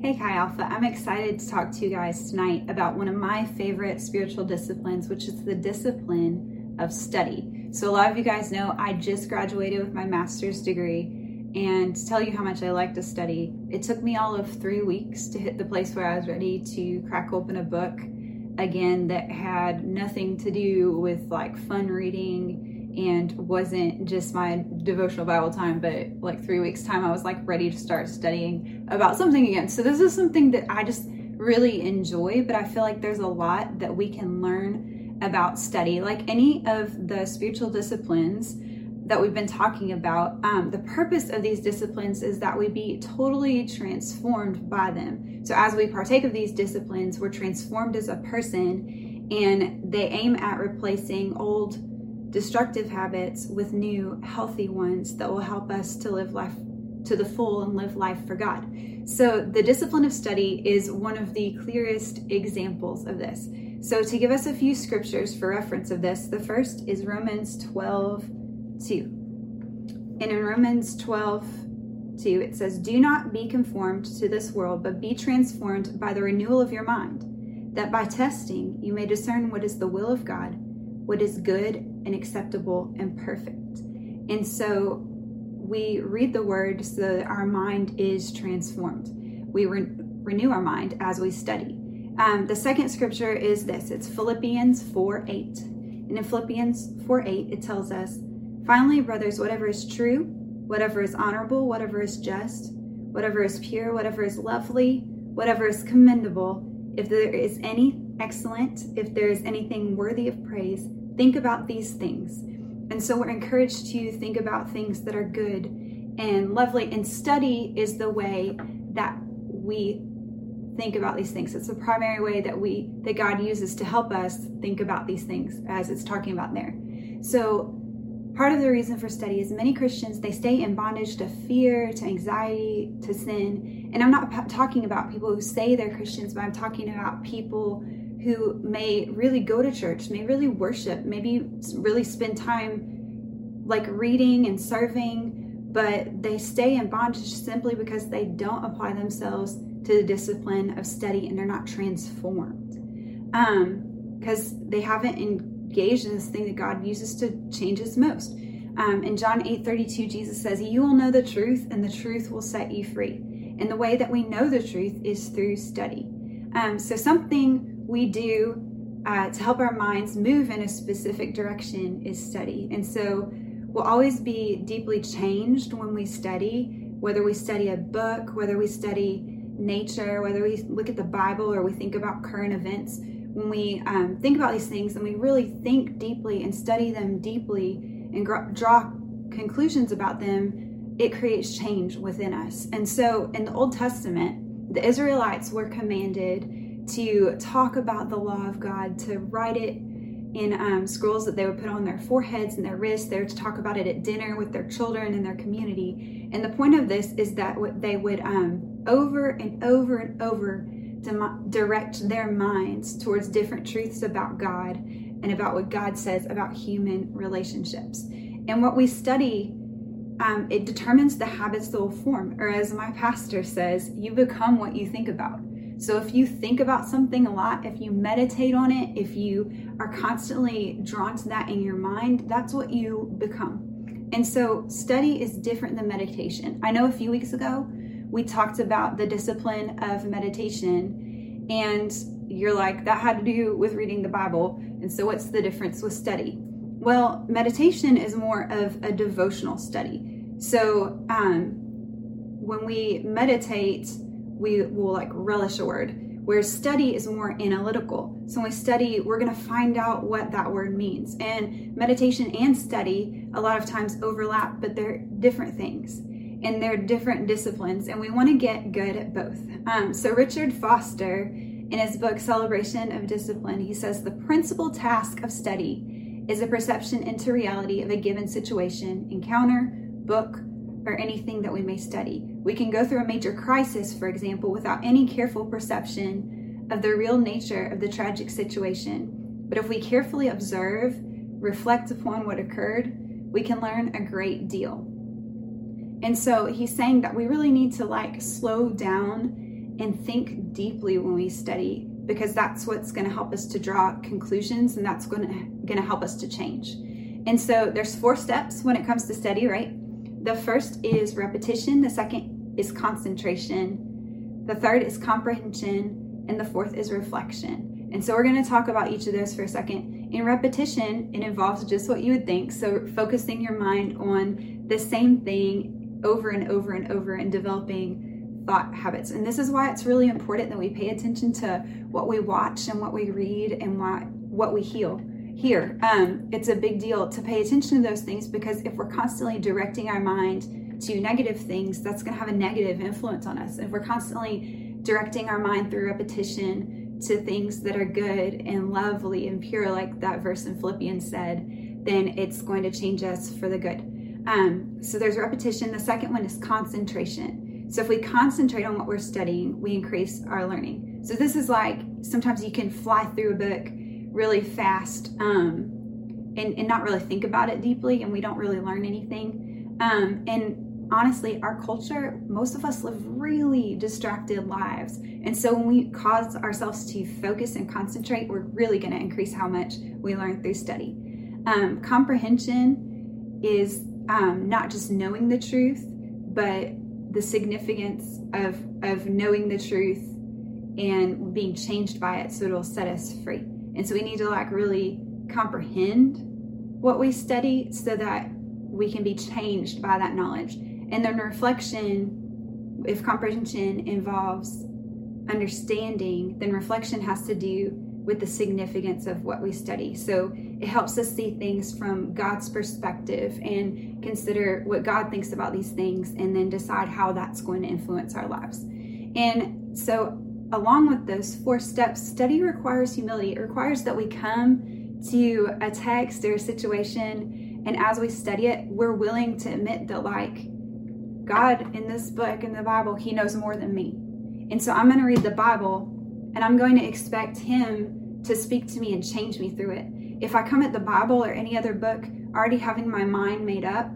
Hey Chi Alpha, I'm excited to talk to you guys tonight about one of my favorite spiritual disciplines, which is the discipline of study. So, a lot of you guys know I just graduated with my master's degree, and to tell you how much I like to study, it took me all of three weeks to hit the place where I was ready to crack open a book again that had nothing to do with like fun reading and wasn't just my devotional Bible time, but like three weeks' time, I was like ready to start studying about something again. So, this is something that I just really enjoy, but I feel like there's a lot that we can learn about study. Like any of the spiritual disciplines that we've been talking about, um, the purpose of these disciplines is that we be totally transformed by them. So, as we partake of these disciplines, we're transformed as a person, and they aim at replacing old destructive habits with new healthy ones that will help us to live life to the full and live life for God. So, the discipline of study is one of the clearest examples of this. So, to give us a few scriptures for reference of this, the first is Romans 12 2. And in Romans 12 2, it says, Do not be conformed to this world, but be transformed by the renewal of your mind, that by testing you may discern what is the will of God, what is good and acceptable and perfect. And so we read the word so that our mind is transformed. We re- renew our mind as we study. Um, the second scripture is this it's Philippians 4 8. And in Philippians 4 8, it tells us, Finally, brothers, whatever is true, whatever is honorable, whatever is just, whatever is pure, whatever is lovely, whatever is commendable, if there is any excellent, if there is anything worthy of praise, Think about these things. And so we're encouraged to think about things that are good and lovely. And study is the way that we think about these things. It's the primary way that we that God uses to help us think about these things as it's talking about there. So part of the reason for study is many Christians they stay in bondage to fear, to anxiety, to sin. And I'm not talking about people who say they're Christians, but I'm talking about people who may really go to church, may really worship, maybe really spend time like reading and serving, but they stay in bondage simply because they don't apply themselves to the discipline of study and they're not transformed. Um, because they haven't engaged in this thing that God uses to change us most. Um, in John 8 32, Jesus says, You will know the truth, and the truth will set you free. And the way that we know the truth is through study. Um, so, something we do uh, to help our minds move in a specific direction is study. And so we'll always be deeply changed when we study, whether we study a book, whether we study nature, whether we look at the Bible or we think about current events. When we um, think about these things and we really think deeply and study them deeply and gr- draw conclusions about them, it creates change within us. And so in the Old Testament, the Israelites were commanded to talk about the law of God, to write it in um, scrolls that they would put on their foreheads and their wrists. They to talk about it at dinner with their children and their community. And the point of this is that they would um, over and over and over direct their minds towards different truths about God and about what God says about human relationships. And what we study, um, it determines the habits that will form. Or as my pastor says, you become what you think about. So if you think about something a lot, if you meditate on it, if you are constantly drawn to that in your mind, that's what you become. And so study is different than meditation. I know a few weeks ago we talked about the discipline of meditation, and you're like, that had to do with reading the Bible. And so what's the difference with study? Well, meditation is more of a devotional study. So um, when we meditate, we will like relish a word. Whereas study is more analytical. So when we study, we're going to find out what that word means. And meditation and study a lot of times overlap, but they're different things and they're different disciplines, and we want to get good at both. Um, so Richard Foster, in his book Celebration of Discipline, he says the principal task of study is a perception into reality of a given situation, encounter, book, or anything that we may study. We can go through a major crisis, for example, without any careful perception of the real nature of the tragic situation. But if we carefully observe, reflect upon what occurred, we can learn a great deal. And so he's saying that we really need to like slow down and think deeply when we study because that's what's going to help us to draw conclusions and that's going to help us to change. And so there's four steps when it comes to study, right? The first is repetition, the second is concentration, the third is comprehension, and the fourth is reflection. And so we're going to talk about each of those for a second. In repetition, it involves just what you would think. So focusing your mind on the same thing over and over and over and developing thought habits. And this is why it's really important that we pay attention to what we watch and what we read and what, what we heal here. Um, it's a big deal to pay attention to those things because if we're constantly directing our mind to negative things, that's going to have a negative influence on us. If we're constantly directing our mind through repetition to things that are good and lovely and pure, like that verse in Philippians said, then it's going to change us for the good. Um, so there's repetition. The second one is concentration. So if we concentrate on what we're studying, we increase our learning. So this is like sometimes you can fly through a book really fast um, and, and not really think about it deeply and we don't really learn anything. Um, and honestly, our culture, most of us live really distracted lives. And so when we cause ourselves to focus and concentrate, we're really going to increase how much we learn through study. Um, comprehension is um, not just knowing the truth, but the significance of, of knowing the truth and being changed by it so it'll set us free. And so we need to like really comprehend what we study so that we can be changed by that knowledge. And then reflection, if comprehension involves understanding, then reflection has to do with the significance of what we study. So it helps us see things from God's perspective and consider what God thinks about these things and then decide how that's going to influence our lives. And so along with those four steps, study requires humility. It requires that we come to a text or a situation, and as we study it, we're willing to admit that, like, God in this book, in the Bible, He knows more than me. And so I'm going to read the Bible and I'm going to expect Him to speak to me and change me through it. If I come at the Bible or any other book already having my mind made up,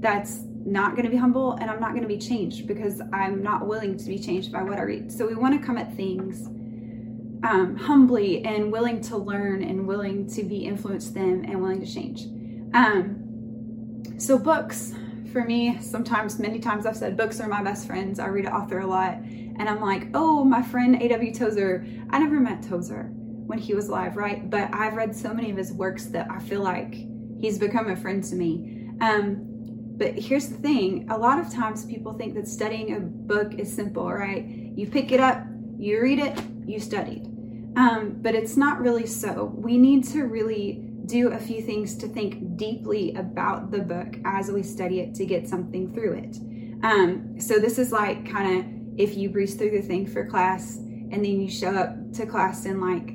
that's not going to be humble and I'm not going to be changed because I'm not willing to be changed by what I read. So we want to come at things um, humbly and willing to learn and willing to be influenced them and willing to change. Um, so books for me, sometimes, many times I've said books are my best friends. I read an author a lot and I'm like, oh, my friend A.W. Tozer. I never met Tozer when he was alive, right? But I've read so many of his works that I feel like he's become a friend to me. Um, but here's the thing a lot of times people think that studying a book is simple, right? You pick it up, you read it, you studied. Um, but it's not really so. We need to really do a few things to think deeply about the book as we study it to get something through it. Um, so this is like kind of if you breeze through the thing for class and then you show up to class and like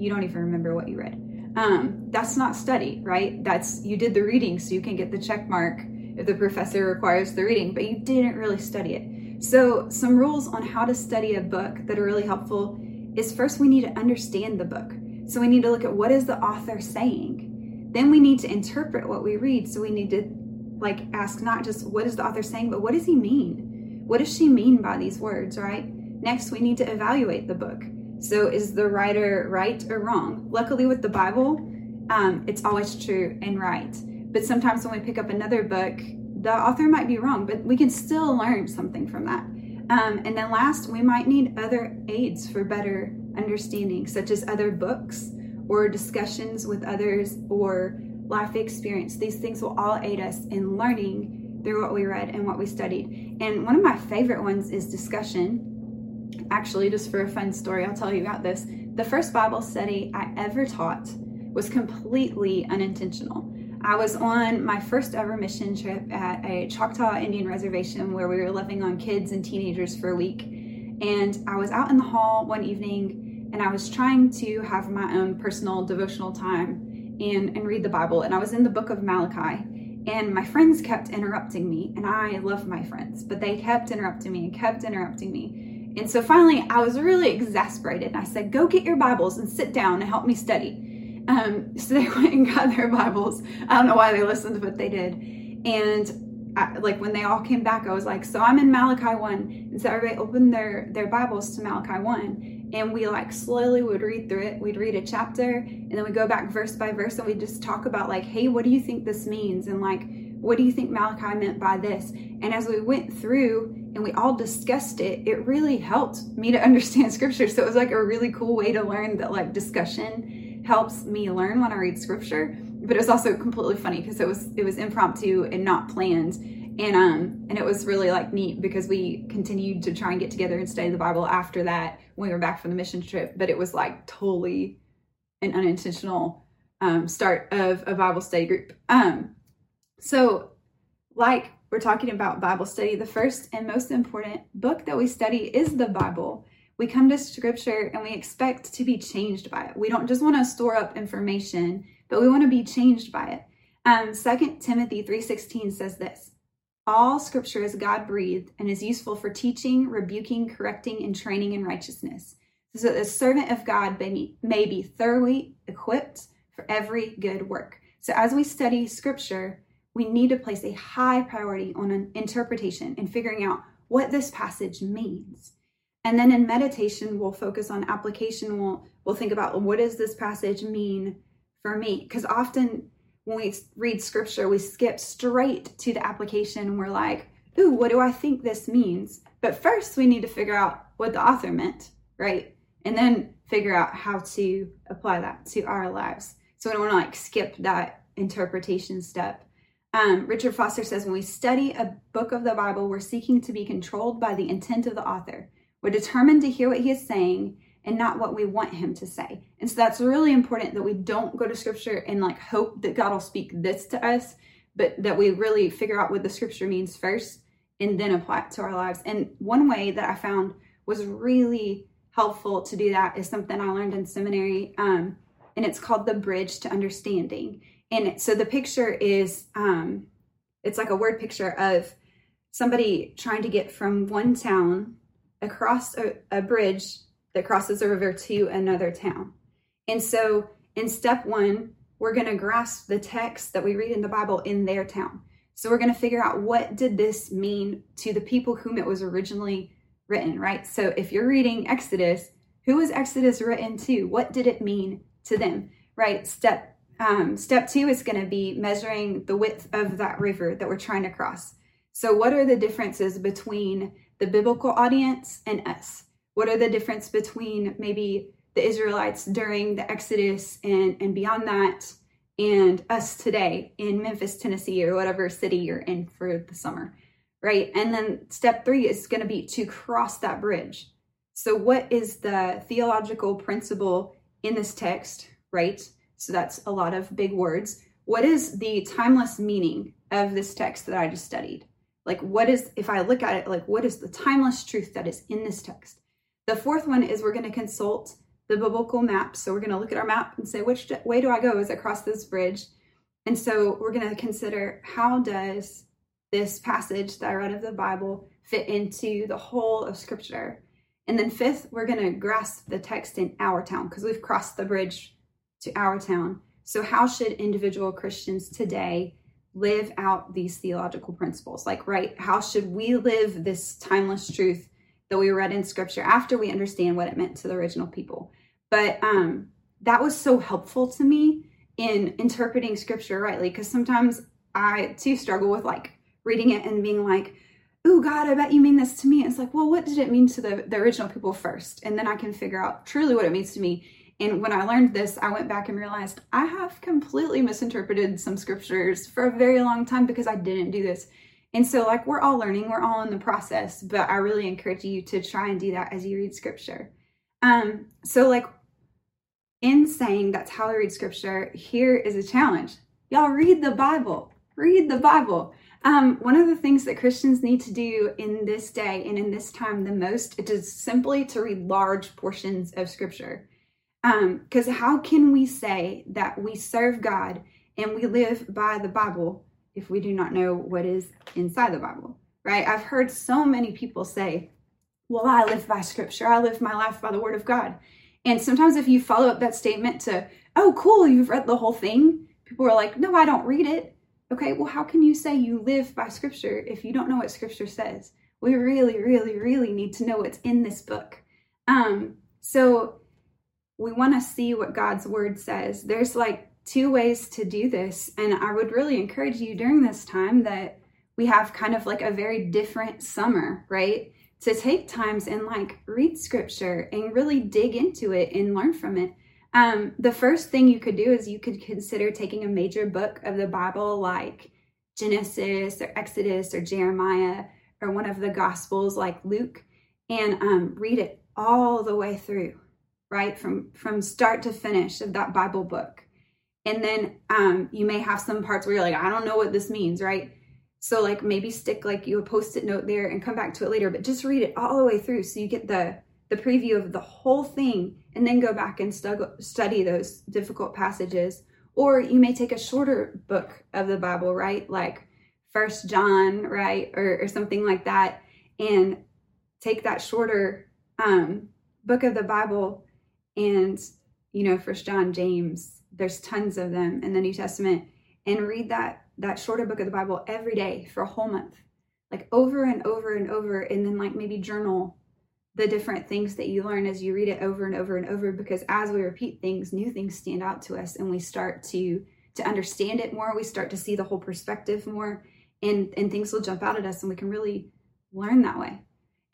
you don't even remember what you read um, that's not study, right? That's you did the reading so you can get the check mark if the professor requires the reading, but you didn't really study it. So, some rules on how to study a book that are really helpful is first we need to understand the book. So, we need to look at what is the author saying. Then we need to interpret what we read. So, we need to like ask not just what is the author saying, but what does he mean? What does she mean by these words, right? Next, we need to evaluate the book. So is the writer right or wrong? Luckily, with the Bible, um, it's always true and right. But sometimes when we pick up another book, the author might be wrong, but we can still learn something from that. Um, and then last, we might need other aids for better understanding, such as other books or discussions with others or life experience. These things will all aid us in learning through what we read and what we studied. And one of my favorite ones is discussion Actually, just for a fun story, I'll tell you about this. The first Bible study I ever taught was completely unintentional. I was on my first ever mission trip at a Choctaw Indian reservation where we were living on kids and teenagers for a week. And I was out in the hall one evening and I was trying to have my own personal devotional time and, and read the Bible. And I was in the book of Malachi. And my friends kept interrupting me, and I love my friends, but they kept interrupting me and kept interrupting me. And so finally, I was really exasperated. And I said, Go get your Bibles and sit down and help me study. Um, so they went and got their Bibles. I don't know why they listened, but they did. And I, like when they all came back, I was like, so I'm in Malachi 1. And so everybody opened their, their Bibles to Malachi 1. And we like slowly would read through it. We'd read a chapter and then we go back verse by verse and we just talk about like, hey, what do you think this means? And like, what do you think Malachi meant by this? And as we went through and we all discussed it, it really helped me to understand scripture. So it was like a really cool way to learn that like discussion helps me learn when I read scripture but it was also completely funny because it was it was impromptu and not planned and um and it was really like neat because we continued to try and get together and study the bible after that when we were back from the mission trip but it was like totally an unintentional um, start of a bible study group um so like we're talking about bible study the first and most important book that we study is the bible we come to scripture and we expect to be changed by it we don't just want to store up information but we want to be changed by it. Um, 2 Timothy 3.16 says this, All scripture is God-breathed and is useful for teaching, rebuking, correcting, and training in righteousness, so that the servant of God may be thoroughly equipped for every good work. So as we study scripture, we need to place a high priority on an interpretation and figuring out what this passage means. And then in meditation, we'll focus on application. We'll, we'll think about what does this passage mean for me because often when we read scripture, we skip straight to the application and we're like, ooh, what do I think this means? But first, we need to figure out what the author meant, right? And then figure out how to apply that to our lives. So we don't want to like skip that interpretation step. Um, Richard Foster says when we study a book of the Bible, we're seeking to be controlled by the intent of the author. We're determined to hear what he is saying and not what we want him to say. And so that's really important that we don't go to scripture and like hope that God will speak this to us, but that we really figure out what the scripture means first and then apply it to our lives. And one way that I found was really helpful to do that is something I learned in seminary. Um, and it's called the bridge to understanding. And so the picture is um, it's like a word picture of somebody trying to get from one town across a, a bridge that crosses a river to another town. And so in step one, we're going to grasp the text that we read in the Bible in their town. So we're going to figure out what did this mean to the people whom it was originally written, right? So if you're reading Exodus, who was Exodus written to? What did it mean to them, right? Step um, step two is going to be measuring the width of that river that we're trying to cross. So what are the differences between the biblical audience and us? What are the difference between maybe the Israelites during the Exodus and, and beyond that and us today in Memphis, Tennessee, or whatever city you're in for the summer, right? And then step three is going to be to cross that bridge. So, what is the theological principle in this text, right? So, that's a lot of big words. What is the timeless meaning of this text that I just studied? Like, what is, if I look at it, like, what is the timeless truth that is in this text? The fourth one is we're going to consult the biblical map. So we're going to look at our map and say, which way do I go as I cross this bridge? And so we're going to consider how does this passage that I read of the Bible fit into the whole of Scripture? And then fifth, we're going to grasp the text in our town because we've crossed the bridge to our town. So how should individual Christians today live out these theological principles? Like, right, how should we live this timeless truth that we read in scripture after we understand what it meant to the original people. But um, that was so helpful to me in interpreting scripture rightly because sometimes I too struggle with like reading it and being like, "Ooh, God, I bet you mean this to me." It's like, well, what did it mean to the, the original people first? And then I can figure out truly what it means to me. And when I learned this, I went back and realized I have completely misinterpreted some scriptures for a very long time because I didn't do this. And so, like, we're all learning, we're all in the process, but I really encourage you to try and do that as you read scripture. Um, so, like, in saying that's how I read scripture, here is a challenge. Y'all read the Bible. Read the Bible. Um, one of the things that Christians need to do in this day and in this time the most is simply to read large portions of scripture. Because um, how can we say that we serve God and we live by the Bible if we do not know what is inside the Bible, right? I've heard so many people say, well, I live by scripture, I live my life by the word of God. And sometimes if you follow up that statement to, oh, cool, you've read the whole thing, people are like, no, I don't read it. Okay, well, how can you say you live by scripture if you don't know what scripture says? We really, really, really need to know what's in this book. Um, so we want to see what God's word says. There's like two ways to do this. And I would really encourage you during this time that we have kind of like a very different summer, right? To take times and like read scripture and really dig into it and learn from it. Um, the first thing you could do is you could consider taking a major book of the Bible like Genesis or Exodus or Jeremiah or one of the Gospels like Luke and um, read it all the way through, right? From, from start to finish of that Bible book. And then um, you may have some parts where you're like, I don't know what this means, right? So like maybe stick like you a post-it note there and come back to it later, but just read it all the way through so you get the the preview of the whole thing and then go back and stu- study those difficult passages. Or you may take a shorter book of the Bible, right? Like First John, right? Or, or something like that, and take that shorter um, book of the Bible and, you know, First John, James, there's tons of them in the New Testament, and read that that shorter book of the Bible every day for a whole month, like over and over and over, and then like maybe journal the different things that you learn as you read it over and over and over. Because as we repeat things new things stand out to us. And we start to to understand it more. We start to see the whole perspective more. And and things will jump out at us. And we can really learn that way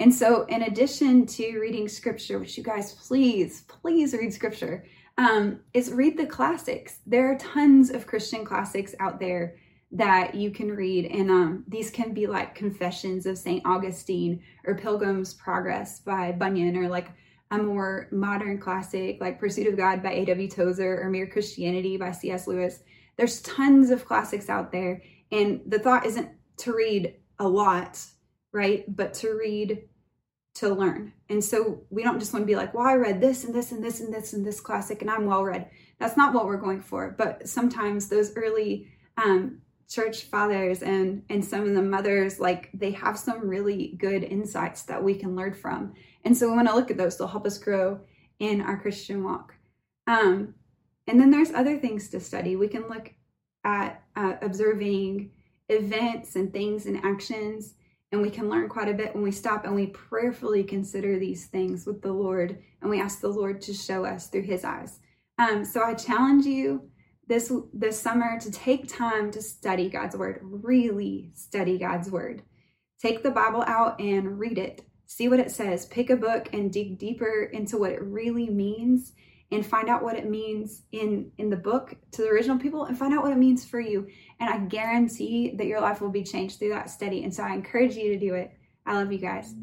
and so in addition to reading scripture which you guys please please read scripture um, is read the classics there are tons of christian classics out there that you can read. And um, these can be like Confessions of St. Augustine or Pilgrim's Progress by Bunyan or like a more modern classic like Pursuit of God by A.W. Tozer or Mere Christianity by C.S. Lewis. There's tons of classics out there. And the thought isn't to read a lot, right? But to read to learn. And so we don't just want to be like, well, I read this and this and this and this and this classic and I'm well read. That's not what we're going for. But sometimes those early um, church fathers and and some of the mothers like they have some really good insights that we can learn from and so we want to look at those they'll help us grow in our christian walk um, and then there's other things to study we can look at uh, observing events and things and actions and we can learn quite a bit when we stop and we prayerfully consider these things with the lord and we ask the lord to show us through his eyes um, so i challenge you this this summer to take time to study God's word, really study God's word. Take the Bible out and read it. See what it says. Pick a book and dig deeper into what it really means and find out what it means in in the book to the original people and find out what it means for you. And I guarantee that your life will be changed through that study. And so I encourage you to do it. I love you guys.